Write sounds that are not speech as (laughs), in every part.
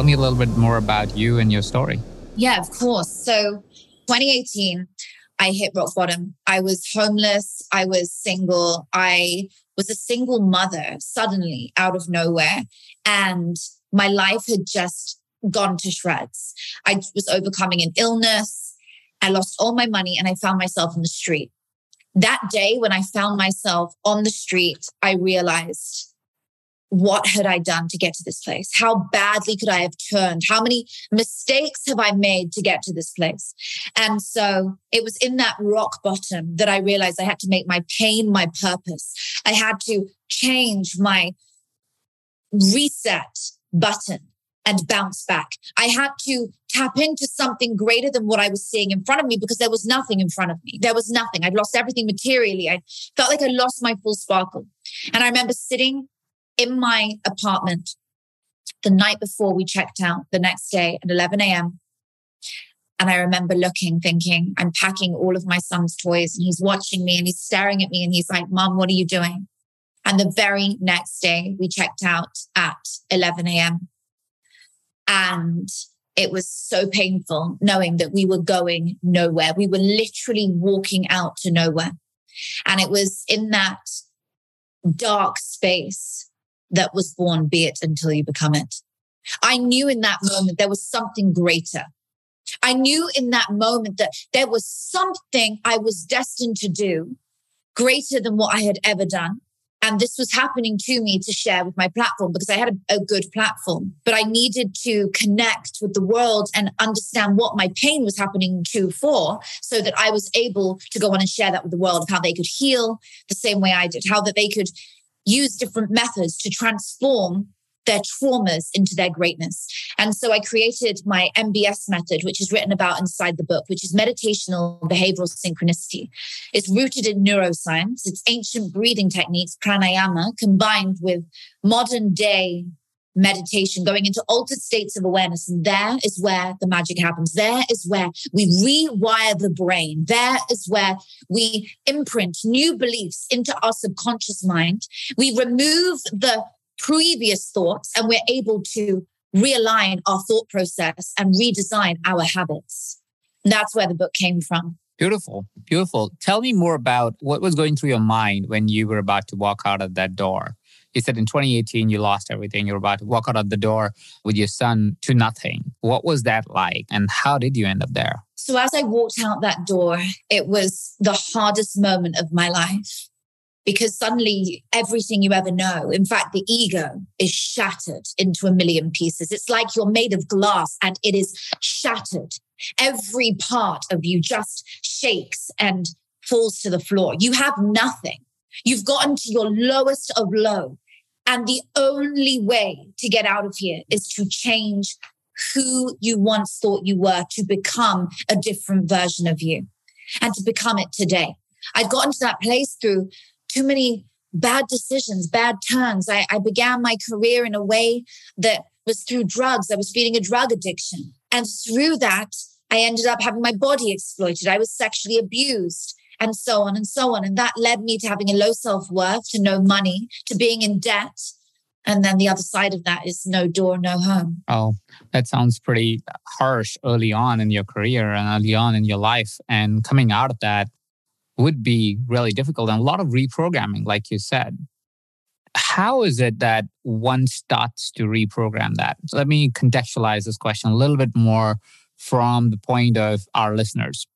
Tell me a little bit more about you and your story. Yeah, of course. So, 2018, I hit rock bottom. I was homeless. I was single. I was a single mother suddenly out of nowhere. And my life had just gone to shreds. I was overcoming an illness. I lost all my money and I found myself in the street. That day, when I found myself on the street, I realized what had I done to get to this place? How badly could I have turned? How many mistakes have I made to get to this place? And so it was in that rock bottom that I realized I had to make my pain my purpose. I had to change my reset button and bounce back. I had to tap into something greater than what I was seeing in front of me because there was nothing in front of me. There was nothing. I'd lost everything materially. I felt like I lost my full sparkle. And I remember sitting in my apartment the night before we checked out the next day at 11 a.m. And I remember looking, thinking, I'm packing all of my son's toys and he's watching me and he's staring at me and he's like, Mom, what are you doing? And the very next day we checked out at 11 a.m. And it was so painful knowing that we were going nowhere. We were literally walking out to nowhere. And it was in that dark space that was born, be it until you become it. I knew in that moment there was something greater. I knew in that moment that there was something I was destined to do greater than what I had ever done. And this was happening to me to share with my platform because I had a, a, good platform, but I needed to connect with the world and understand what my pain was happening to for so that I was able to go on and share that with the world of how they could heal the same way I did, how that they could use different methods to transform their traumas into their greatness. And so I created my MBS method, which is written about inside the book, which is meditational behavioral synchronicity. It's rooted in neuroscience, it's ancient breathing techniques, pranayama, combined with modern day meditation, going into altered states of awareness. And there is where the magic happens. There is where we rewire the brain. There is where we imprint new beliefs into our subconscious mind. We remove the previous thoughts and we're able to realign our thought process and redesign our habits. And that's where the book came from. Beautiful, beautiful. Tell me more about what was going through your mind when you were about to walk out of that door you said in 2018 you lost everything. You're about to walk out of the door with your son to nothing. What was that like? And how did you end up there? So, as I walked out that door, it was the hardest moment of my life because suddenly everything you ever know, in fact, the ego is shattered into a million pieces. It's like you're made of glass and it is shattered. Every part of you just shakes and falls to the floor. You have nothing. You've gotten to your lowest of low. And the only way to get out of here is to change who you once thought you were to become a different version of you and to become it today. I'd gotten to that place through too many bad decisions, bad turns. I, I began my career in a way that was through drugs. I was feeding a drug addiction. And through that, I ended up having my body exploited. I was sexually abused and so on and so on. And that led me to having a low self worth, to no money, to being in debt. And then the other side of that is no door, no home. Oh, that sounds pretty harsh early on in your career and early on in your life. And coming out of that would be really difficult and a lot of reprogramming, like you said. How is it that one starts to reprogram that? Let me contextualize this question a little bit more from the point of our listeners.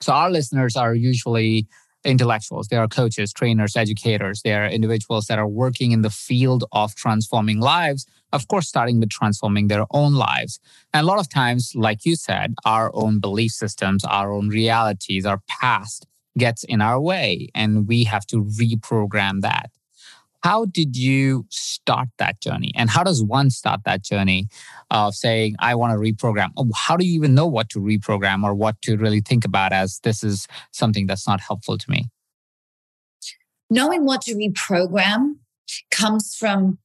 So our listeners are usually intellectuals. They are coaches, trainers, educators. They are individuals that are working in the field of transforming lives, of course, starting with transforming their own lives. And a lot of times, like you said, our own belief systems, our own realities, our past gets in our way, and we have to reprogram that. How did you start that journey? And how does one start that journey of saying, I want to reprogram? Oh, how do you even know what to reprogram or what to really think about as this is something that's not helpful to me? Knowing what to reprogram comes from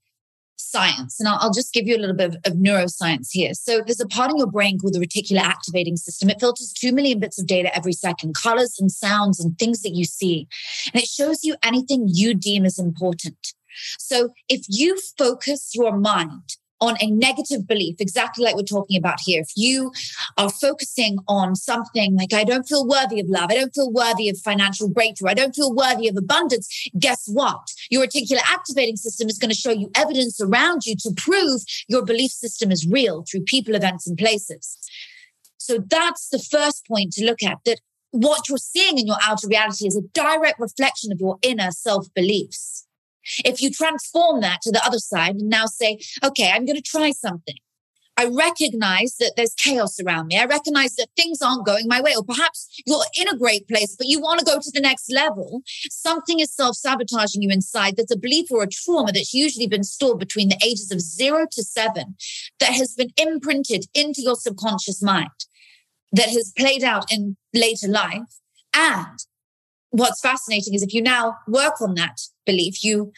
science. And I'll, I'll, just give you a little bit of, of, neuroscience here. So there's a part in your brain called the reticular activating system. It filters 2 million bits of data every second, colors and sounds and things that you see. And it shows you anything you deem as important. So if you focus your mind on a negative belief, exactly like we're talking about here. If you are focusing on something like, I don't feel worthy of love, I don't feel worthy of financial breakthrough, I don't feel worthy of abundance, guess what? Your reticular activating system is going to show you evidence around you to prove your belief system is real through people, events, and places. So that's the first point to look at that what you're seeing in your outer reality is a direct reflection of your inner self beliefs. If you transform that to the other side and now say, okay, I'm going to try something. I recognize that there's chaos around me. I recognize that things aren't going my way, or perhaps you're in a great place, but you want to go to the next level. Something is self sabotaging you inside. There's a belief or a trauma that's usually been stored between the ages of zero to seven that has been imprinted into your subconscious mind, that has played out in later life. And what's fascinating is if you now work on that belief, you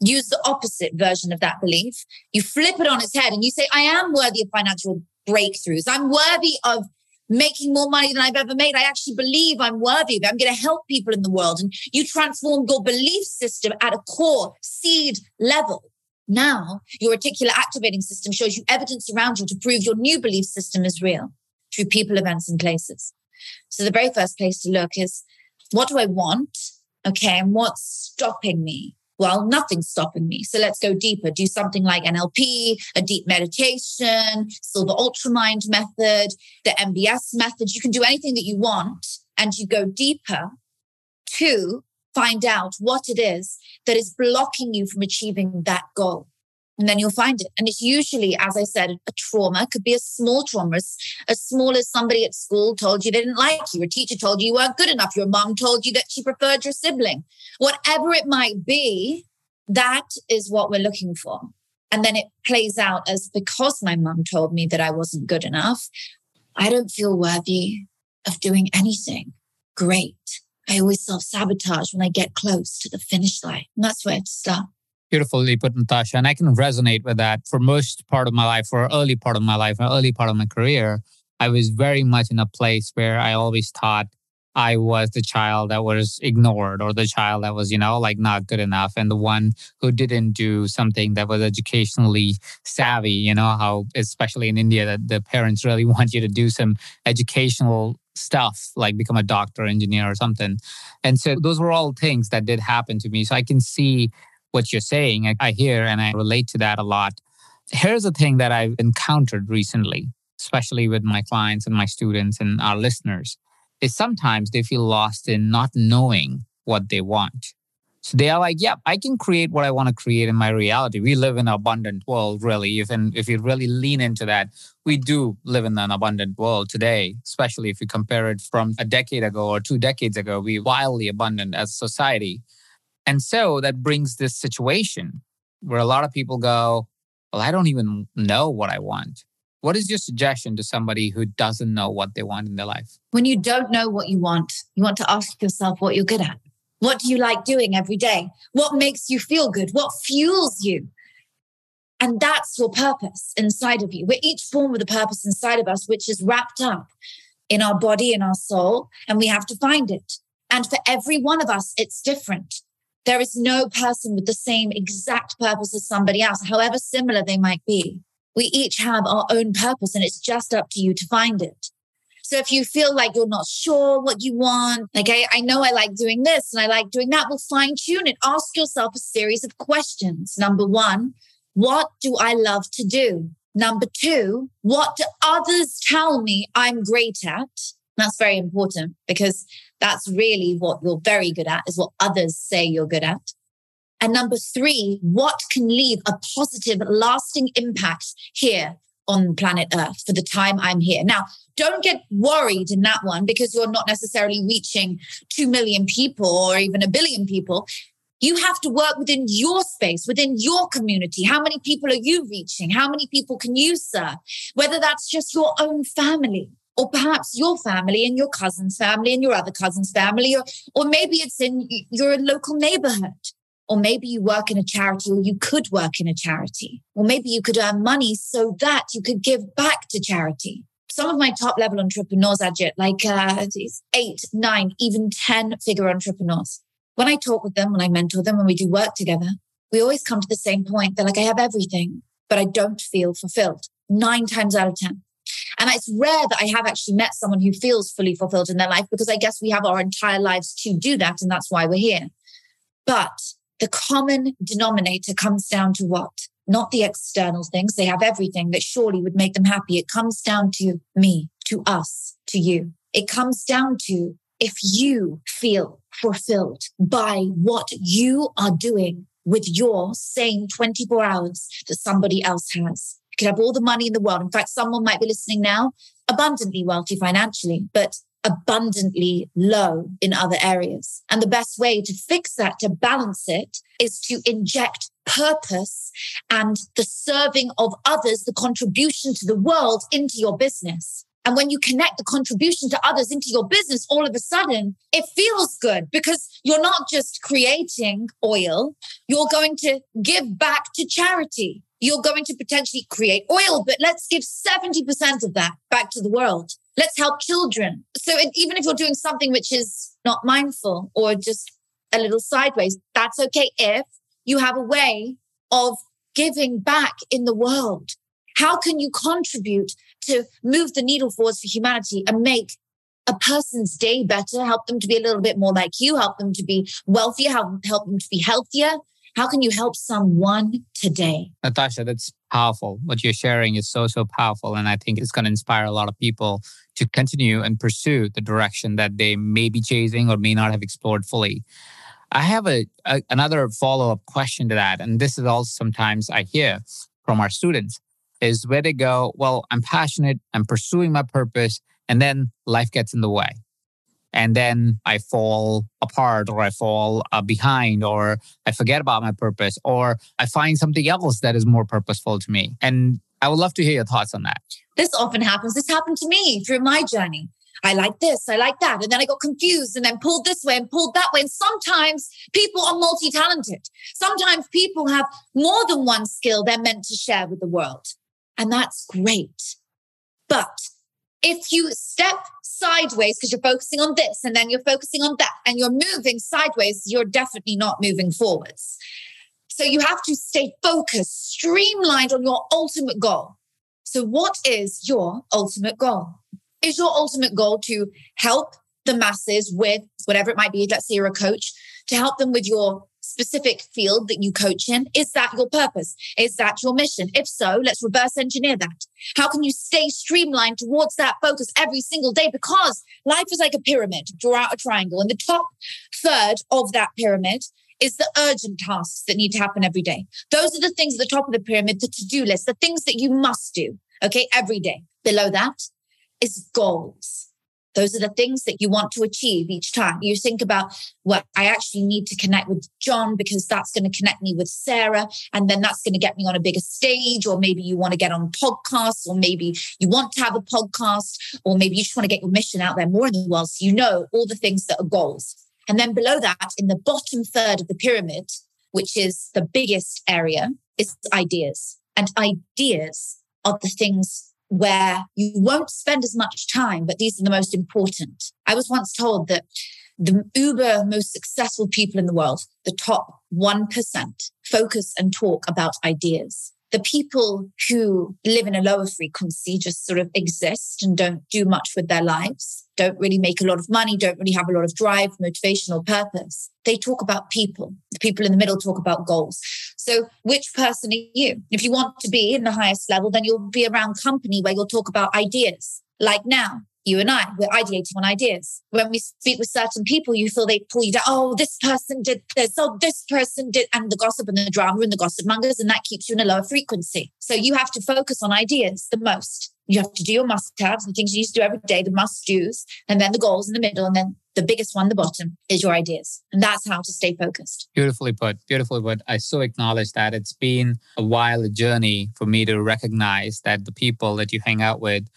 use the opposite version of that belief, you flip it on its head and you say, I am worthy of financial breakthroughs. I'm worthy of making more money than I've ever made. I actually believe I'm worthy of it. I'm going to help people in the world. And you transform your belief system at a core seed level. Now, your reticular activating system shows you evidence around you to prove your new belief system is real through people, events, and places. So, the very first place to look is what do I want? Okay. And what's stopping me? Well, nothing's stopping me. So let's go deeper. Do something like NLP, a deep meditation, Silva Ultramind method, the MBS method. You can do anything that you want and you go deeper to find out what it is that is blocking you from achieving that goal and then you'll find it. And it's usually, as I said, a trauma could be a small trauma, as, small as somebody at school told you they didn't like you, a teacher told you you weren't good enough, your mom told you that she preferred your sibling. Whatever it might be, that is what we're looking for. And then it plays out as because my mom told me that I wasn't good enough, I don't feel worthy of doing anything great. I always self sabotage when I get close to the finish line. And that's where to stop. Beautifully put, Natasha. And I can resonate with that. For most part of my life, for early part of my life, early part of my career, I was very much in a place where I always thought I was the child that was ignored or the child that was, you know, like not good enough and the one who didn't do something that was educationally savvy, you know, how especially in India that the parents really (laughs) want you to do some educational stuff like become a doctor, engineer or something. And so those were all things that did happen to me. So I can see what you're saying. I, I hear and I relate to that a lot. Here's a thing that I've encountered recently, especially with my clients and my students and our listeners, is sometimes they feel lost in not knowing what they want. So they are like, yeah, I can create what I want to create in my reality. We live in an abundant world, really. If and if you really lean into that, we do live in an abundant world today, especially if you compare it from a decade ago or two decades ago. We wildly abundant as society. And so that brings this situation where a lot of people go, Well, I don't even know what I want. What is your suggestion to somebody who doesn't know what they want in their life? When you don't know what you want, you want to ask yourself what you're good at. What do you like doing every day? What makes you feel good? What fuels you? And that's your purpose inside of you. We're each born with a purpose inside of us, which is wrapped up in our body, in our soul, and we have to find it. And for every one of us, it's different. There is no person with the same exact purpose as somebody else, however similar they might be. We each have our own purpose, and it's just up to you to find it. So if you feel like you're not sure what you want, like I, I know I like doing this and I like doing that, well, fine tune it. Ask yourself a series of questions. Number one, what do I love to do? Number two, what do others tell me I'm great at? That's very important because that's really what you're very good at, is what others say you're good at. And number three, what can leave a positive, lasting impact here on planet Earth for the time I'm here? Now, don't get worried in that one because you're not necessarily reaching 2 million people or even a billion people. You have to work within your space, within your community. How many people are you reaching? How many people can you serve? Whether that's just your own family or perhaps your family and your cousin's family and your other cousin's family, or, or maybe it's in your local neighborhood. Or maybe you work in a charity or you could work in a charity. Or maybe you could earn money so that you could give back to charity. Some of my top level entrepreneurs, Ajit, like uh, eight, nine, even 10 figure entrepreneurs. When I talk with them, when I mentor them, when we do work together, we always come to the same point. They're like, I have everything, but I don't feel fulfilled nine times out of 10. And it's rare that I have actually met someone who feels fully fulfilled in their life because I guess we have our entire lives to do that. And that's why we're here. But the common denominator comes down to what? Not the external things. They have everything that surely would make them happy. It comes down to me, to us, to you. It comes down to if you feel fulfilled by what you are doing with your same 24 hours that somebody else has. Could have all the money in the world. In fact, someone might be listening now, abundantly wealthy financially, but abundantly low in other areas. And the best way to fix that, to balance it, is to inject purpose and the serving of others, the contribution to the world into your business. And when you connect the contribution to others into your business, all of a sudden it feels good because you're not just creating oil, you're going to give back to charity. You're going to potentially create oil, but let's give 70% of that back to the world. Let's help children. So it, even if you're doing something which is not mindful or just a little sideways, that's okay if you have a way of giving back in the world. How can you contribute to move the needle forwards for humanity and make a person's day better, help them to be a little bit more like you, help them to be wealthier, help, help them to be healthier, how can you help someone today? Natasha, that's powerful. What you're sharing is so, so powerful. And I think it's going to inspire a lot of people to continue and pursue the direction that they may be chasing or may not have explored fully. I have a, a another follow up question to that. And this is also sometimes I hear from our students is where they go, well, I'm passionate, I'm pursuing my purpose, and then life gets in the way and then I fall apart or I fall uh, behind or I forget about my purpose or I find something else that is more purposeful to me. And I would love to hear your thoughts on that. This often happens. This happened to me through my journey. I like this, I like that. And then I got confused and then pulled this way and pulled that way. And sometimes people are multi talented. Sometimes people have more than one skill they're meant to share with the world. And that's great. But if you step sideways because you're focusing on this and then you're focusing on that and you're moving sideways, you're definitely not moving forwards. So you have to stay focused, streamlined on your ultimate goal. So, what is your ultimate goal? Is your ultimate goal to help the masses with whatever it might be? Let's say you're a coach, to help them with your specific field that you coach in? Is that your purpose? Is that your mission? If so, let's reverse engineer that. How can you stay streamlined towards that focus every single day? Because life is like a pyramid. Draw out a triangle, and the top third of that pyramid is the urgent tasks that need to happen every day. Those are the things at the top of the pyramid, the to do list, the things that you must do, okay, every day. Below that is goals. Those are the things that you want to achieve each time. You think about, well, I actually need to connect with John because that's going to connect me with Sarah. And then that's going to get me on a bigger stage. Or maybe you want to get on podcasts, or maybe you want to have a podcast, or maybe you just want to get your mission out there more in the world. So you know all the things that are goals. And then below that, in the bottom third of the pyramid, which is the biggest area, is ideas. And ideas are the things where you won't spend as much time, but these are the most important. I was once told that the uber most successful people in the world, the top 1%, focus and talk about ideas the people who live in a lower frequency just sort of exist and don't do much with their lives, don't really make a lot of money, don't really have a lot of drive, motivation, or purpose. They talk about people. The people in the middle talk about goals. So, which person are you? If you want to be in the highest level, then you'll be around company where you'll talk about ideas. Like now, you and I, we're ideating on ideas. When we speak with certain people, you feel they pull you down. Oh, this person did this. Oh, this person did. And the gossip and the drama and the gossip mongers, and that keeps you in a lower frequency. So you have to focus on ideas the most. You have to do your must haves, the things you used to do every day, the must do's, and then the goals in the middle. And then the biggest one, the bottom, is your ideas. And that's how to stay focused. Beautifully put. Beautifully put. I so acknowledge that it's been a while, a journey for me to recognize that the people that you hang out with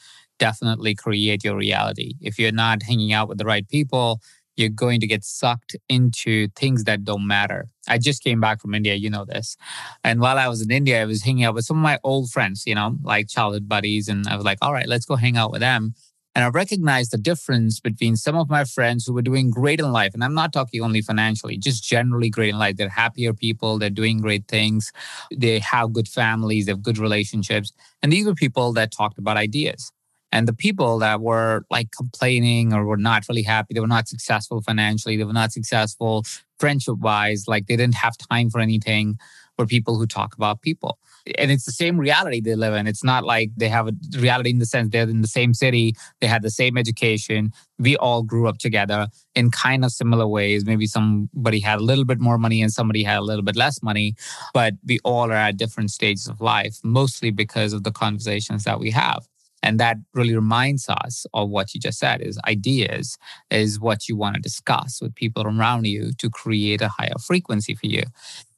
definitely create your reality. If you're not hanging out with the right people, you're going to get sucked into things that don't matter. I just came back from India, you know this. And while I was in India, I was hanging out with some of my old friends, you know, like childhood buddies. And I was like, all right, let's go hang out with them. And I recognized the difference between some of my friends who were doing great in life. And I'm not talking only financially, just generally great in life. They're happier people, they're doing great things, they have good families, they have good relationships. And these were people that talked about ideas. And the people that were like complaining or were not really happy, they were not successful financially, they were not successful friendship wise, like they didn't have time for anything, were people who talk about people. And it's the same reality they live in. It's not like they have a reality in the sense they're in the same city, they had the same education. We all grew up together in kind of similar ways. Maybe somebody had a little bit more money and somebody had a little bit less money, but we all are at different stages of life, mostly because of the conversations that we have. And that really reminds us of what you just said is ideas is what you want to discuss with people around you to create a higher frequency for you.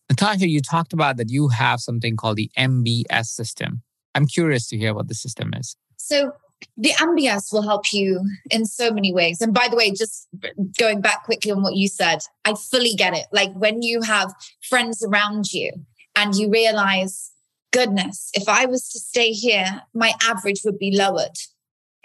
Natasha, you talked about that you have something called the MBS system. I'm curious to hear what the system is. So the MBS will help you in so many ways. And by the way, just going back quickly on what you said, I fully get it. Like when you have friends around you and you realize goodness, if I was to stay here, my average would be lowered.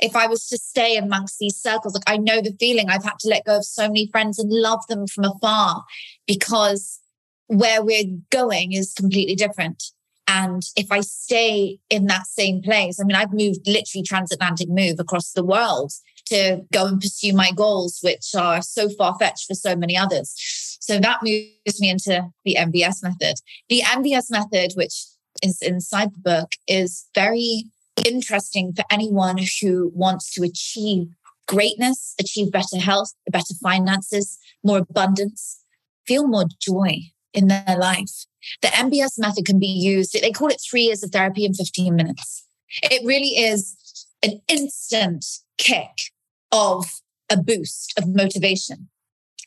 If I was to stay amongst these circles, like I know the feeling I've had to let go of so many friends and love them from afar because where we're going is completely different. And if I stay in that same place, I mean, I've moved literally transatlantic move across the world to go and pursue my goals, which are so far fetched for so many others. So that moves me into the MBS method. The MBS method, which is inside the book is very interesting for anyone who wants to achieve greatness, achieve better health, better finances, more abundance, feel more joy in their life. The MBS method can be used, they call it three years of therapy in 15 minutes. It really is an instant kick of a boost of motivation.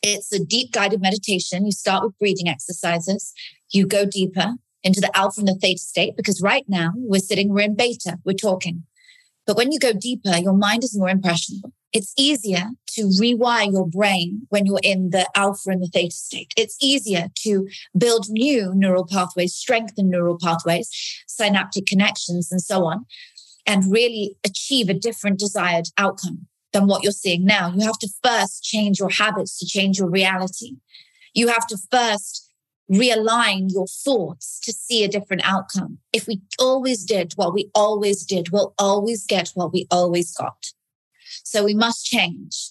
It's a deep guided meditation. You start with breathing exercises, you go deeper, into the alpha and the theta state because right now we're sitting, we're in beta, we're talking. But when you go deeper, your mind is more impressionable. It's easier to rewire your brain when you're in the alpha and the theta state. It's easier to build new neural pathways, strengthen neural pathways, synaptic connections, and so on, and really achieve a different desired outcome than what you're seeing now. You have to first change your habits to change your reality. You have to first realign your thoughts to see a different outcome. If we always did what we always did, we'll always get what we always got. So we must change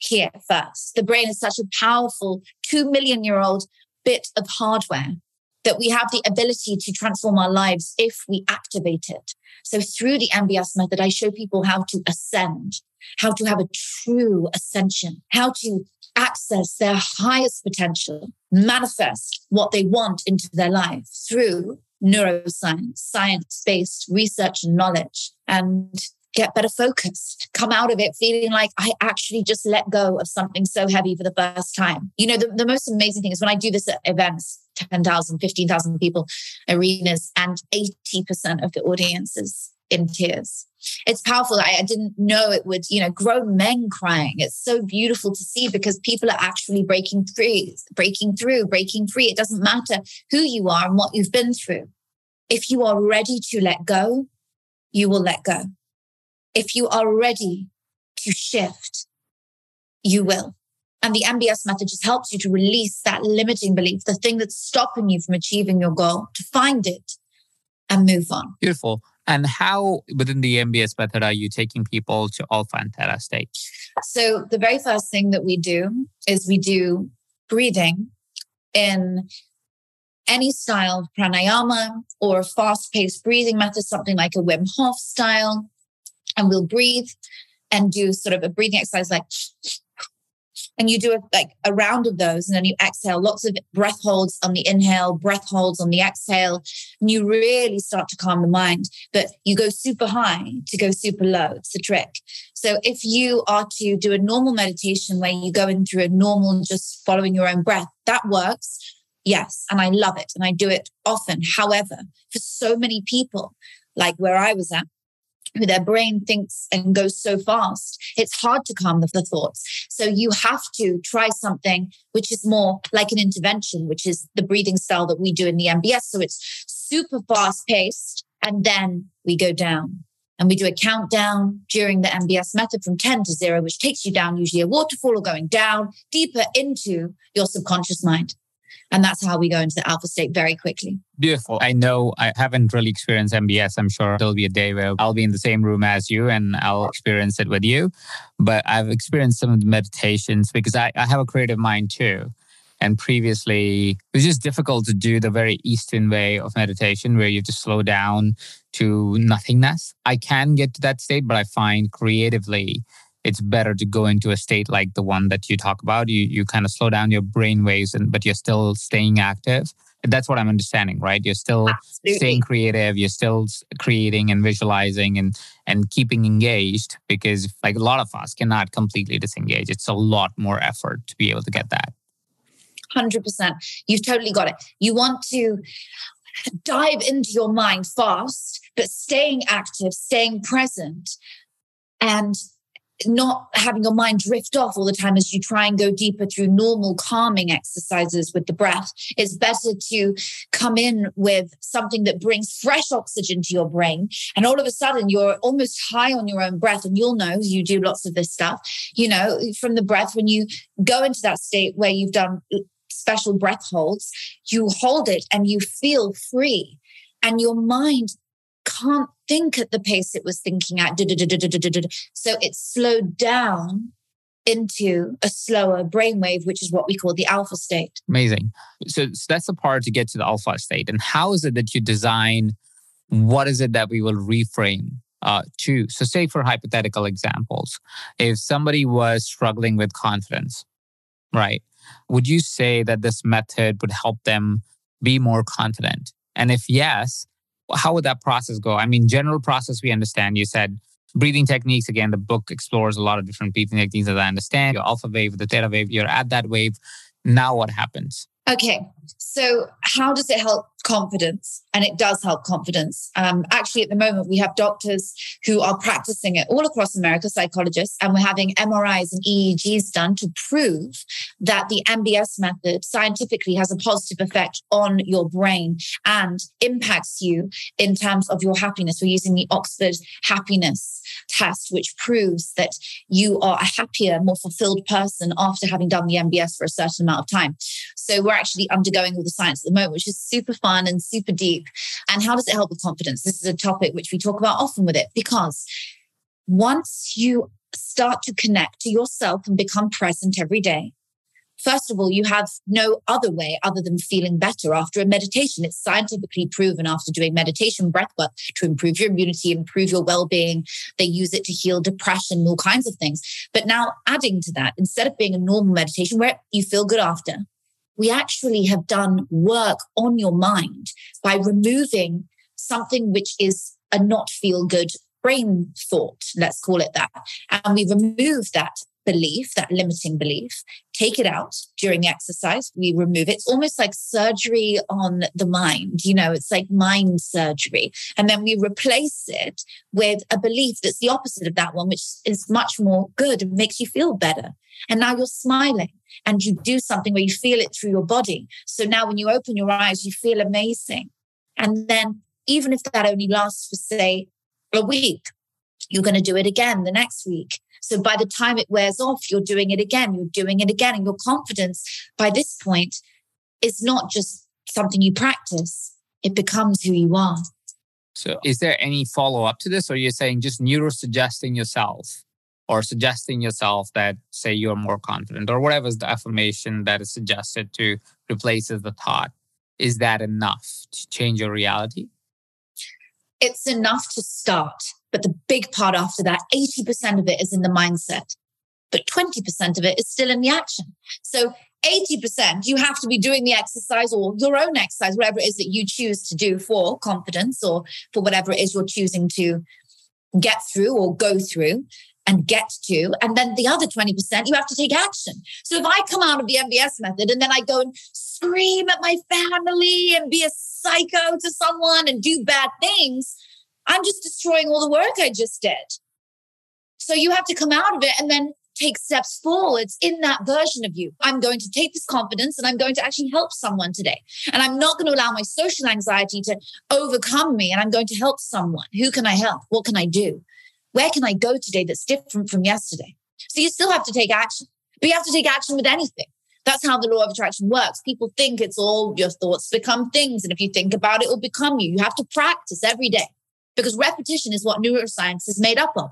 here first. The brain is such a powerful two million year old bit of hardware that we have the ability to transform our lives if we activate it. So through the MBS method, I show people how to ascend, how to have a true ascension, how to access their highest potential, manifest what they want into their life through neuroscience, science based research and knowledge, and get better focused, come out of it feeling like I actually just let go of something so heavy for the first time. You know, the, the most amazing thing is when I do this at events, 10,000, 15,000 people, arenas, and 80% of the audience is in tears it's powerful. I, I, didn't know it would, you know, grown men crying. It's so beautiful to see because people are actually breaking through, breaking through, breaking free. It doesn't matter who you are and what you've been through. If you are ready to let go, you will let go. If you are ready to shift, you will. And the MBS method just helps you to release that limiting belief, the thing that's stopping you from achieving your goal, to find it and move on. Beautiful. And how within the MBS method are you taking people to alpha and theta state? So the very first thing that we do is we do breathing in any style of pranayama or fast-paced breathing method, something like a Wim Hof style. And we'll breathe and do sort of a breathing exercise like and you do a, like a round of those and then you exhale lots of breath holds on the inhale breath holds on the exhale and you really start to calm the mind but you go super high to go super low. It's the trick. So if you are to do a normal meditation where you go in through a normal just following your own breath that works. Yes and i love it and i do it often. However for so many people like where i was at their brain thinks and goes so fast, it's hard to calm the, the, thoughts. So you have to try something which is more like an intervention, which is the breathing style that we do in the MBS. So it's super fast paced. And then we go down and we do a countdown during the MBS method from 10 to zero, which takes you down usually a waterfall or going down deeper into your subconscious mind. And that's how we go into the alpha state very quickly. Beautiful. I know I haven't really experienced MBS. I'm sure there'll be a day where I'll be in the same room as you and I'll experience it with you. But I've experienced some of the meditations because I, I have a creative mind too. And previously, it was just difficult to do the very Eastern way of meditation where you have to slow down to nothingness. I can get to that state, but I find creatively it's better to go into a state like the one that you talk about. You you kind of slow down your brain waves, and but you're still staying active. That's what I'm understanding, right? You're still Absolutely. staying creative. You're still creating and visualizing and and keeping engaged because like a lot of us cannot completely disengage. It's a lot more effort to be able to get that. Hundred percent. You've totally got it. You want to dive into your mind fast, but staying active, staying present, and not having your mind drift off all the time as you try and go deeper through normal calming exercises with the breath. It's better to come in with something that brings fresh oxygen to your brain. And all of a sudden, you're almost high on your own breath. And you'll know you do lots of this stuff, you know, from the breath. When you go into that state where you've done special breath holds, you hold it and you feel free. And your mind can't think at the pace it was thinking at. So it slowed down into a slower brainwave, which is what we call the alpha state. Amazing. So, so that's the part to get to the alpha state. And how is it that you design? What is it that we will reframe uh, to? So, say for hypothetical examples, if somebody was struggling with confidence, right? Would you say that this method would help them be more confident? And if yes, how would that process go? I mean, general process we understand. You said breathing techniques. Again, the book explores a lot of different breathing techniques that I understand. Your alpha wave, the theta wave, you're at that wave. Now what happens? Okay. So, how does it help confidence? And it does help confidence. Um, actually, at the moment, we have doctors who are practicing it all across America, psychologists, and we're having MRIs and EEGs done to prove that the MBS method scientifically has a positive effect on your brain and impacts you in terms of your happiness. We're using the Oxford happiness test, which proves that you are a happier, more fulfilled person after having done the MBS for a certain amount of time. So, we're actually undergoing all the science at the moment, which is super fun and super deep. And how does it help with confidence? This is a topic which we talk about often with it because once you start to connect to yourself and become present every day, First of all, you have no other way other than feeling better after a meditation. It's scientifically proven after doing meditation breath work to improve your immunity, improve your well being. They use it to heal depression, all kinds of things. But now, adding to that, instead of being a normal meditation where you feel good after, we actually have done work on your mind by removing something which is a not feel good brain thought, let's call it that. And we remove that belief, that limiting belief, take it out during the exercise. We remove it. It's almost like surgery on the mind. You know, it's like mind surgery. And then we replace it with a belief that's the opposite of that one, which is much more good and makes you feel better. And now you're smiling and you do something where you feel it through your body. So now when you open your eyes, you feel amazing. And then even if that only lasts for, say, a week, you're going to do it again the next week. So by the time it wears off, you're doing it again, you're doing it again. And your confidence by this point is not just something you practice, it becomes who you are. So is there any follow up to this? Or you're saying just neuro suggesting yourself or suggesting yourself that say you're more confident or whatever is the affirmation that is suggested to replaces the thought is that enough to change your reality it's enough to start But the big part after that, 80% of it is in the mindset, but 20% of it is still in the action. So 80%, you have to be doing the exercise or your own exercise, whatever it is that you choose to do for confidence or for whatever it is you're choosing to get through or go through and get to. And then the other 20%, you have to take action. So if I come out of the MBS method and then I go and scream at my family and be a psycho to someone and do bad things, I'm just destroying all the work I just did. So you have to come out of it and then take steps forwards in that version of you. I'm going to take this confidence and I'm going to actually help someone today. And I'm not going to allow my social anxiety to overcome me. And I'm going to help someone. Who can I help? What can I do? Where can I go today that's different from yesterday? So you still have to take action, but you have to take action with anything. That's how the law of attraction works. People think it's all your thoughts become things. And if you think about it, it will become you. You have to practice every day because repetition is what neuroscience is made up of.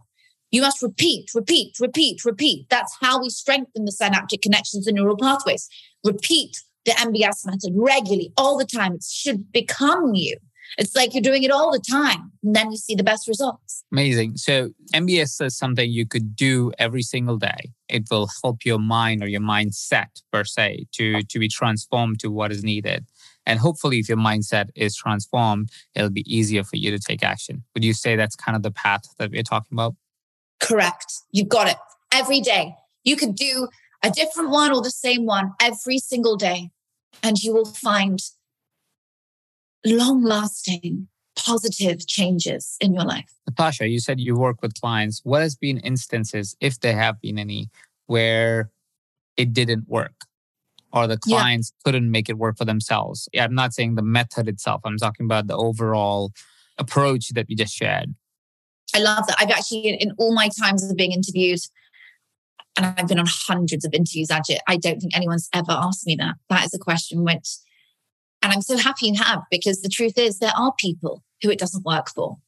You must repeat, repeat, repeat, repeat. That's how we strengthen the synaptic connections and neural pathways. Repeat the MBS method regularly, all the time. It should become you. It's like you're doing it all the time, and then you see the best results. Amazing. So, MBS is something you could do every single day. It will help your mind or your mindset, per se, to, to be transformed to what is needed. And hopefully, if your mindset is transformed, it'll be easier for you to take action. Would you say that's kind of the path that we're talking about? Correct. You got it. Every day. You could do a different one or the same one every single day, and you will find long lasting positive changes in your life. Natasha, you said you work with clients. What has been instances, if there have been any, where it didn't work? Or the clients yeah. couldn't make it work for themselves. I'm not saying the method itself. I'm talking about the overall approach that we just shared. I love that. I've actually, in all my times of being interviewed, and I've been on hundreds of interviews, Ajit, I don't think anyone's ever asked me that. That is a question which, and I'm so happy you have, because the truth is there are people who it doesn't work for.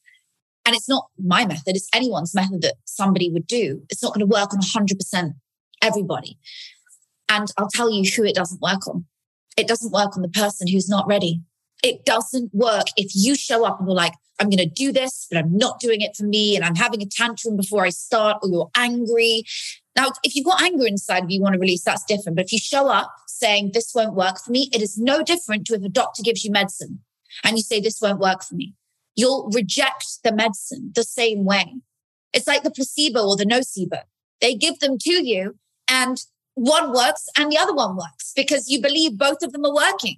And it's not my method, it's anyone's method that somebody would do. It's not going to work on 100% everybody. And I'll tell you who it doesn't work on. It doesn't work on the person who's not ready. It doesn't work if you show up and you're like, I'm going to do this, but I'm not doing it for me. And I'm having a tantrum before I start, or you're angry. Now, if you've got anger inside of you, you want to release, that's different. But if you show up saying, This won't work for me, it is no different to if a doctor gives you medicine and you say, This won't work for me. You'll reject the medicine the same way. It's like the placebo or the nocebo. They give them to you, and one works and the other one works because you believe both of them are working.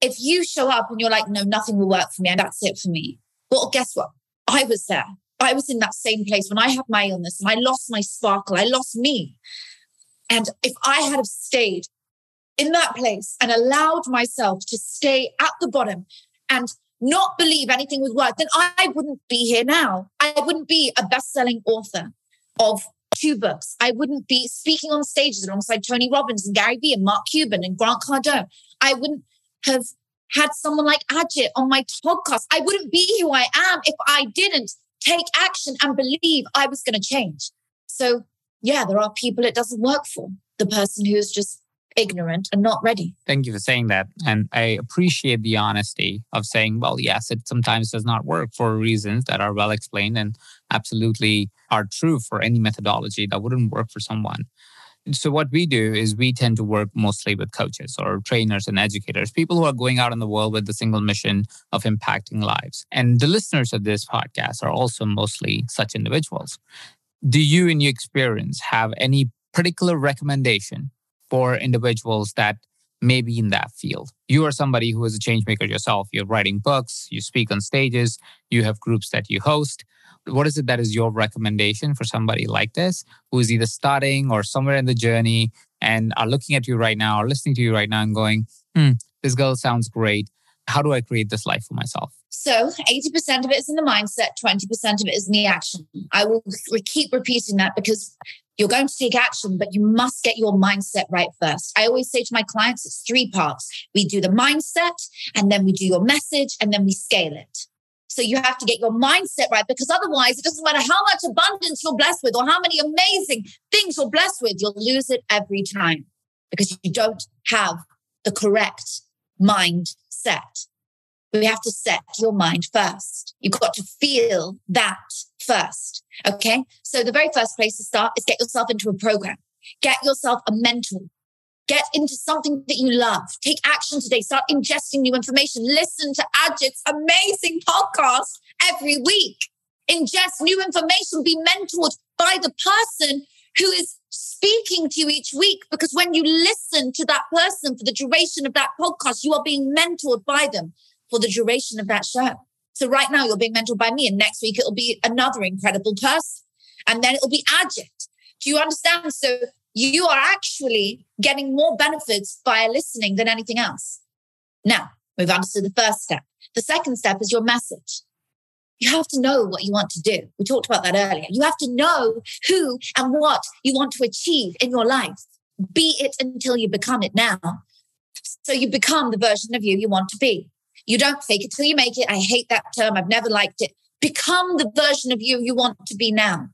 If you show up and you're like, no, nothing will work for me, and that's it for me. Well, guess what? I was there. I was in that same place when I had my illness and I lost my sparkle. I lost me. And if I had stayed in that place and allowed myself to stay at the bottom and not believe anything would work, then I wouldn't be here now. I wouldn't be a best selling author of two books. I wouldn't be speaking on stages alongside Tony Robbins and Gary Vee and Mark Cuban and Grant Cardone. I wouldn't have had someone like Ajit on my podcast. I wouldn't be who I am if I didn't take action and believe I was going to change. So, yeah, there are people it doesn't work for. The person who's just ignorant and not ready. Thank you for saying that. And I appreciate the honesty of saying, well, yes, it sometimes does not work for reasons that are well explained and absolutely are true for any methodology that wouldn't work for someone so what we do is we tend to work mostly with coaches or trainers and educators, people who are going out in the world with the single mission of impacting lives. And the listeners of this podcast are also mostly such individuals. Do you, in your experience, have any particular recommendation for individuals that may be in that field? You are somebody who is a change maker yourself. You're writing books, you speak on stages, you have groups that you host what is it that is your recommendation for somebody like this who is either starting or somewhere in the journey and are looking at you right now or listening to you right now and going, hmm, this girl sounds great. How do I create this life for myself? So 80% of it is in the mindset, 20% of it is in the action. I will keep repeating that because you're going to take action, but you must get your mindset right first. I always say to my clients, it's three parts. We do the mindset, and then we do your message, and then we scale it. So you have to get your mindset right because otherwise, it doesn't matter how much abundance you're blessed with or how many amazing things you're blessed with, you'll lose it every time because you don't have the correct mindset. We have to set your mind first. You've got to feel that first. Okay. So the very first place to start is get yourself into a program, get yourself a mentor, get into something that you love. Take action today. Start ingesting new information. Listen to Ajit's amazing podcast every week. Ingest new information. Be mentored by the person who is speaking to you each week. Because when you listen to that person for the duration of that podcast, you are being mentored by them for the duration of that show. So right now you're being mentored by me, and next week it'll be another incredible person, and then it'll be Ajit. Do you understand? So you are actually getting more benefits via listening than anything else. Now, we've understood the first step. The second step is your message. You have to know what you want to do. We talked about that earlier. You have to know who and what you want to achieve in your life. Be it until you become it now. So you become the version of you you want to be. You don't fake it till you make it. I hate that term. I've never liked it. Become the version of you you want to be now.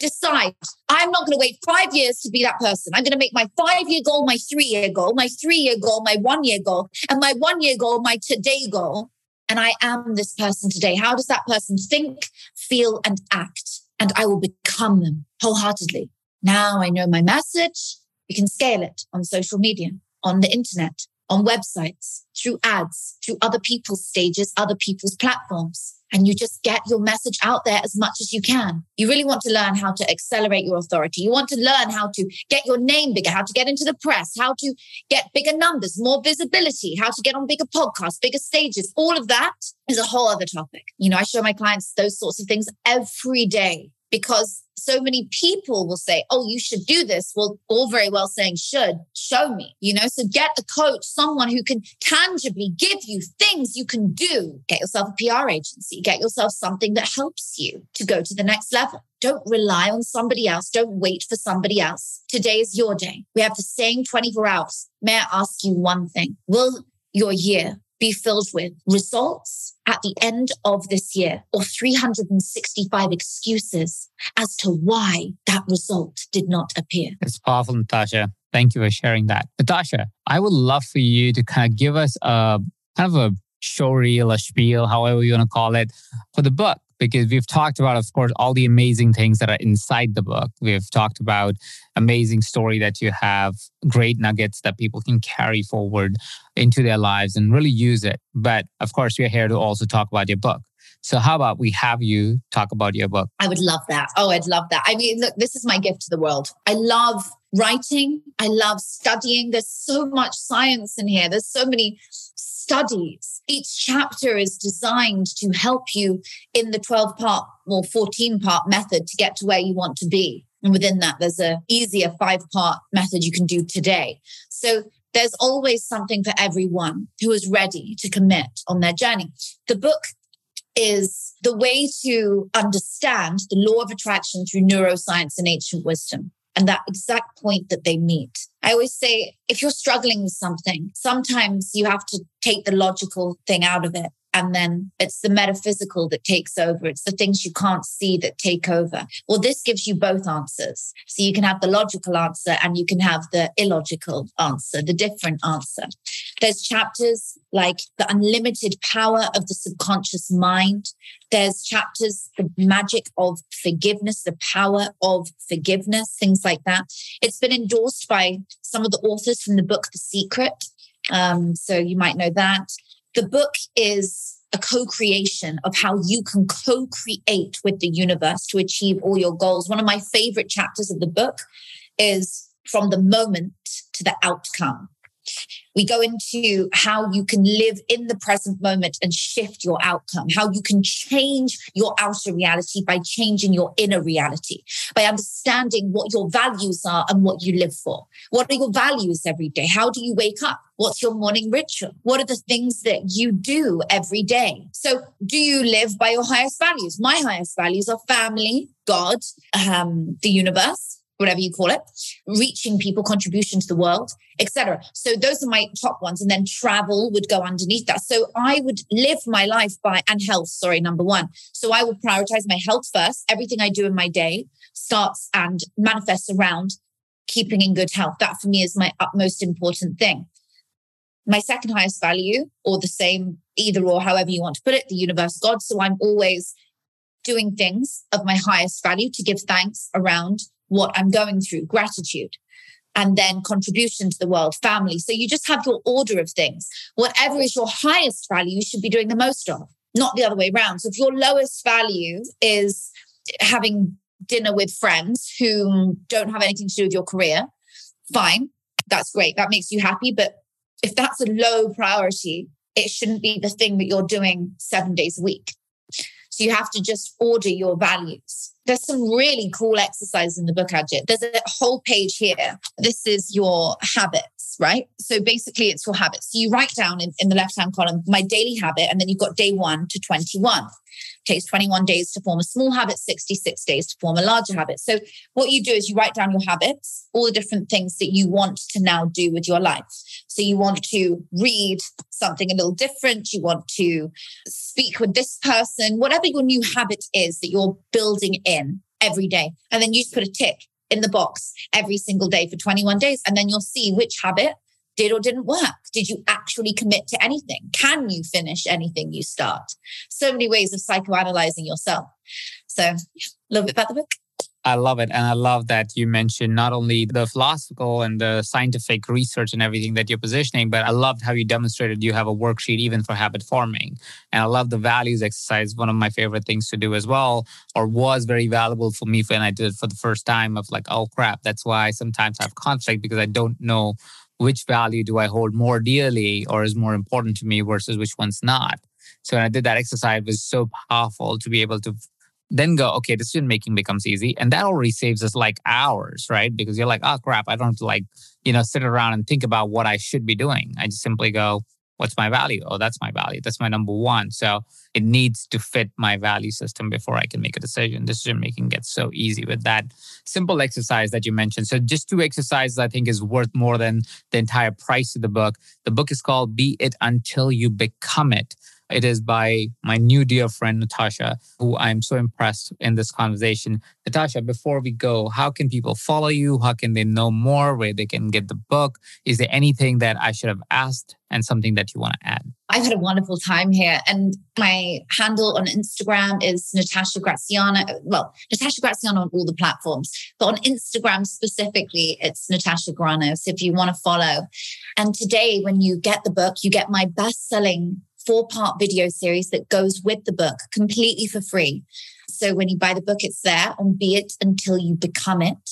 Decide, I'm not going to wait five years to be that person. I'm going to make my five year goal my three year goal, my three year goal, my one year goal, and my one year goal, my today goal. And I am this person today. How does that person think, feel, and act? And I will become them wholeheartedly. Now I know my message. We can scale it on social media, on the internet, on websites, through ads, through other people's stages, other people's platforms. And you just get your message out there as much as you can. You really want to learn how to accelerate your authority. You want to learn how to get your name bigger, how to get into the press, how to get bigger numbers, more visibility, how to get on bigger podcasts, bigger stages. All of that is a whole other topic. You know, I show my clients those sorts of things every day because so many people will say, Oh, you should do this. Well, all very well saying should, show me, you know? So get a coach, someone who can tangibly give you things you can do. Get yourself a PR agency, get yourself something that helps you to go to the next level. Don't rely on somebody else. Don't wait for somebody else. Today is your day. We have the same 24 hours. May I ask you one thing? Will your year be filled with results at the end of this year or 365 excuses as to why that result did not appear. It's powerful, Natasha. Thank you for sharing that. Natasha, I would love for you to kind of give us a kind of a show reel, a spiel, however you want to call it, for the book because we've talked about, of course, all the amazing things that are inside the book. We've talked about amazing story that you have, great nuggets that people can carry forward into their lives and really use it. But of course, we're here to also talk about your book. So how about we have you talk about your book? I would love that. Oh, I'd love that. I mean, look, this is my gift to the world. I love writing. I love studying. There's so much science in here. There's so many studies. Each chapter is designed to help you in the 12 part or 14 part method to get to where you want to be. And within that, there's a easier five part method you can do today. So there's always something for everyone who is ready to commit on their journey. The book is the way to understand the law of attraction through neuroscience and ancient wisdom and that exact point that they meet. I always say if you're struggling with something, sometimes you have to take the logical thing out of it and then it's the metaphysical that takes over. It's the things you can't see that take over. Well, this gives you both answers. So you can have the logical answer and you can have the illogical answer, the different answer. There's chapters like the unlimited power of the subconscious mind. There's chapters, the magic of forgiveness, the power of forgiveness, things like that. It's been endorsed by some of the authors from the book The Secret. Um, so you might know that. The book is a co creation of how you can co create with the universe to achieve all your goals. One of my favorite chapters of the book is from the moment to the outcome. We go into how you can live in the present moment and shift your outcome, how you can change your outer reality by changing your inner reality, by understanding what your values are and what you live for. What are your values every day? How do you wake up? What's your morning ritual? What are the things that you do every day? So, do you live by your highest values? My highest values are family, God, um, the universe whatever you call it, reaching people, contribution to the world, etc. So those are my top ones. And then travel would go underneath that. So I would live my life by, and health, sorry, number one. So I would prioritize my health first. Everything I do in my day starts and manifests around keeping in good health. That for me is my utmost important thing. My second highest value, or the same, either or, however you want to put it, the universe, God. So I'm always doing things of my highest value to give thanks around what I'm going through, gratitude, and then contribution to the world, family. So you just have your order of things. Whatever is your highest value, you should be doing the most of, not the other way around. So if your lowest value is having dinner with friends who don't have anything to do with your career, fine. That's great. That makes you happy. But if that's a low priority, it shouldn't be the thing that you're doing seven days a week. You have to just order your values. There's some really cool exercises in the book, Ajit. There's a whole page here. This is your habits, right? So basically, it's your habits. So you write down in, in the left hand column, my daily habit, and then you've got day one to 21 takes 21 days to form a small habit, 66 days to form a larger habit. So, what you do is you write down your habits, all the different things that you want to now do with your life. So, you want to read something a little different, you want to speak with this person, whatever your new habit is that you're building in every day. And then you just put a tick in the box every single day for 21 days. And then you'll see which habit did or didn't work? Did you actually commit to anything? Can you finish anything you start? So many ways of psychoanalyzing yourself. So, a little bit about the book. I love it. And I love that you mentioned not only the philosophical and the scientific research and everything that you're positioning, but I loved how you demonstrated you have a worksheet even for habit forming. And I love the values exercise, one of my favorite things to do as well, or was very valuable for me when I did it for the first time of like, oh crap, that's why sometimes I have conflict because I don't know which value do I hold more dearly or is more important to me versus which one's not. So when I did that exercise, it was so powerful to be able to then go, okay, decision making becomes easy. And that already saves us like hours, right? Because you're like, oh crap, I don't have to like, you know, sit around and think about what I should be doing. I just simply go, what's my value? Oh, that's my value. That's my number one. So it needs to fit my value system before I can make a decision. Decision making gets so easy with that simple exercise that you mentioned. So just two exercises I think is worth more than the entire price of the book. The book is called Be It Until You Become It. It is by my new dear friend, Natasha, who I'm so impressed in this conversation. Natasha, before we go, how can people follow you? How can they know more, where they can get the book? Is there anything that I should have asked and something that you want to add? I've had a wonderful time here. And my handle on Instagram is Natasha Graziano. Well, Natasha Graziano on all the platforms, but on Instagram specifically, it's Natasha Grano. So if you want to follow. And today, when you get the book, you get my best selling four part video series that goes with the book completely for free. So when you buy the book, it's there on Be It Until You Become It.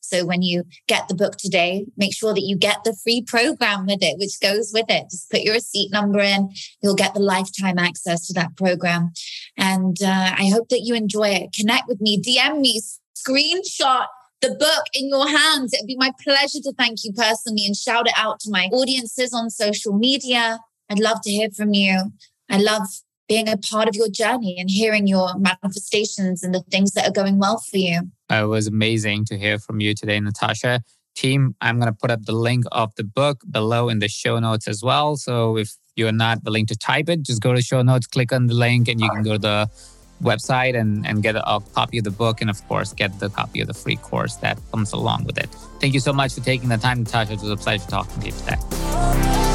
So when you get the book today, make sure that you get the free program with it, which goes with it. Just put your receipt number in. You'll get the lifetime access to that program. And uh, I hope that you enjoy it. Connect with me, DM me, screenshot the book in your hands. It'd be my pleasure to thank you personally and shout it out to my audiences on social media. I'd love to hear from you. I love being a part of your journey and hearing your manifestations and the things that are going well for you. It was amazing to hear from you today, Natasha. Team, I'm going to put up the link of the book below in the show notes as well. So if you're not willing to type it, just go to show notes, click on the link, and you can go to the website and, and get a, copy of the book. And of course, get the copy of the free course that comes along with it. Thank you so much for taking the time, Natasha. It was a pleasure talking to you today.